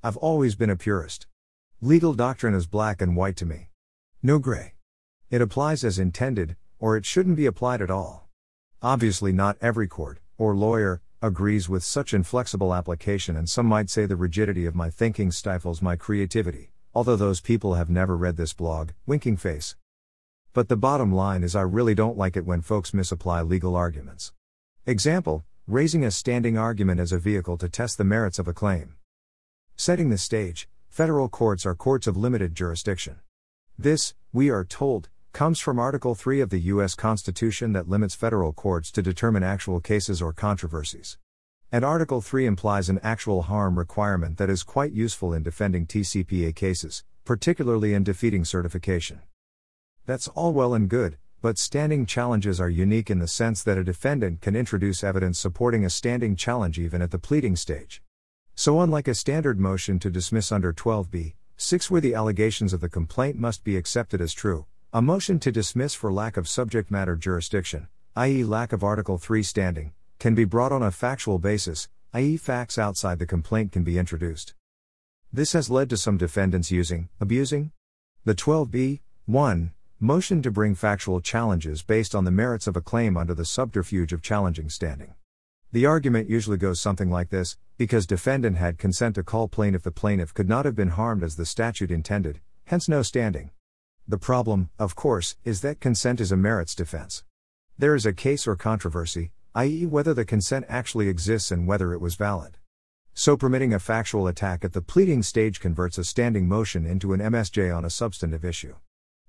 I've always been a purist. Legal doctrine is black and white to me. No gray. It applies as intended, or it shouldn't be applied at all. Obviously, not every court, or lawyer, agrees with such inflexible application, and some might say the rigidity of my thinking stifles my creativity, although those people have never read this blog, winking face. But the bottom line is, I really don't like it when folks misapply legal arguments. Example raising a standing argument as a vehicle to test the merits of a claim. Setting the stage, federal courts are courts of limited jurisdiction. This, we are told, comes from Article 3 of the U.S. Constitution that limits federal courts to determine actual cases or controversies. And Article 3 implies an actual harm requirement that is quite useful in defending TCPA cases, particularly in defeating certification. That's all well and good, but standing challenges are unique in the sense that a defendant can introduce evidence supporting a standing challenge even at the pleading stage. So, unlike a standard motion to dismiss under 12b, 6 where the allegations of the complaint must be accepted as true, a motion to dismiss for lack of subject matter jurisdiction, i.e., lack of Article 3 standing, can be brought on a factual basis, i.e., facts outside the complaint can be introduced. This has led to some defendants using, abusing, the 12b 1 motion to bring factual challenges based on the merits of a claim under the subterfuge of challenging standing. The argument usually goes something like this because defendant had consent to call plaintiff, the plaintiff could not have been harmed as the statute intended, hence no standing. The problem, of course, is that consent is a merits defense. There is a case or controversy, i.e., whether the consent actually exists and whether it was valid. So, permitting a factual attack at the pleading stage converts a standing motion into an MSJ on a substantive issue.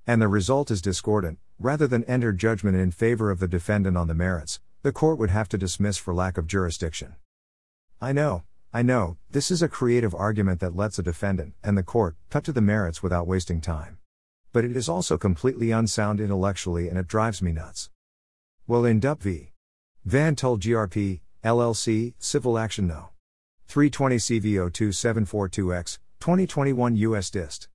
And the result is discordant, rather than enter judgment in favor of the defendant on the merits, the court would have to dismiss for lack of jurisdiction. I know, I know, this is a creative argument that lets a defendant, and the court, cut to the merits without wasting time. But it is also completely unsound intellectually and it drives me nuts. Well, in Dup v. Van Tull GRP, LLC, Civil Action No. 320 CVO 2742X, 2021 US Dist.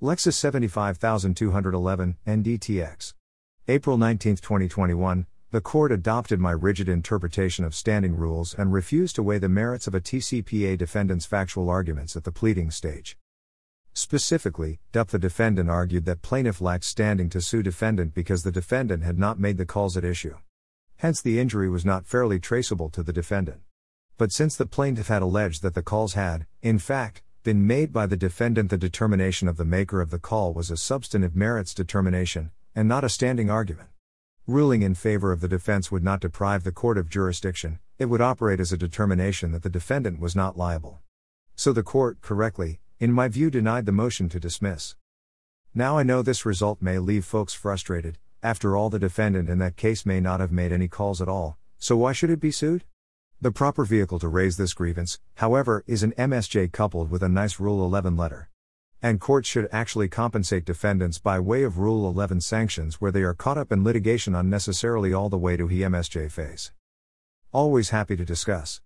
LEXIS 75211, NDTX. April 19, 2021, the court adopted my rigid interpretation of standing rules and refused to weigh the merits of a TCPA defendant's factual arguments at the pleading stage. Specifically, Dup the defendant argued that plaintiff lacked standing to sue defendant because the defendant had not made the calls at issue. Hence the injury was not fairly traceable to the defendant. But since the plaintiff had alleged that the calls had, in fact, been made by the defendant, the determination of the maker of the call was a substantive merits determination, and not a standing argument. Ruling in favor of the defense would not deprive the court of jurisdiction, it would operate as a determination that the defendant was not liable. So the court, correctly, in my view, denied the motion to dismiss. Now I know this result may leave folks frustrated, after all, the defendant in that case may not have made any calls at all, so why should it be sued? The proper vehicle to raise this grievance, however, is an MSJ coupled with a nice Rule 11 letter. And courts should actually compensate defendants by way of Rule 11 sanctions where they are caught up in litigation unnecessarily all the way to he MSJ phase. Always happy to discuss.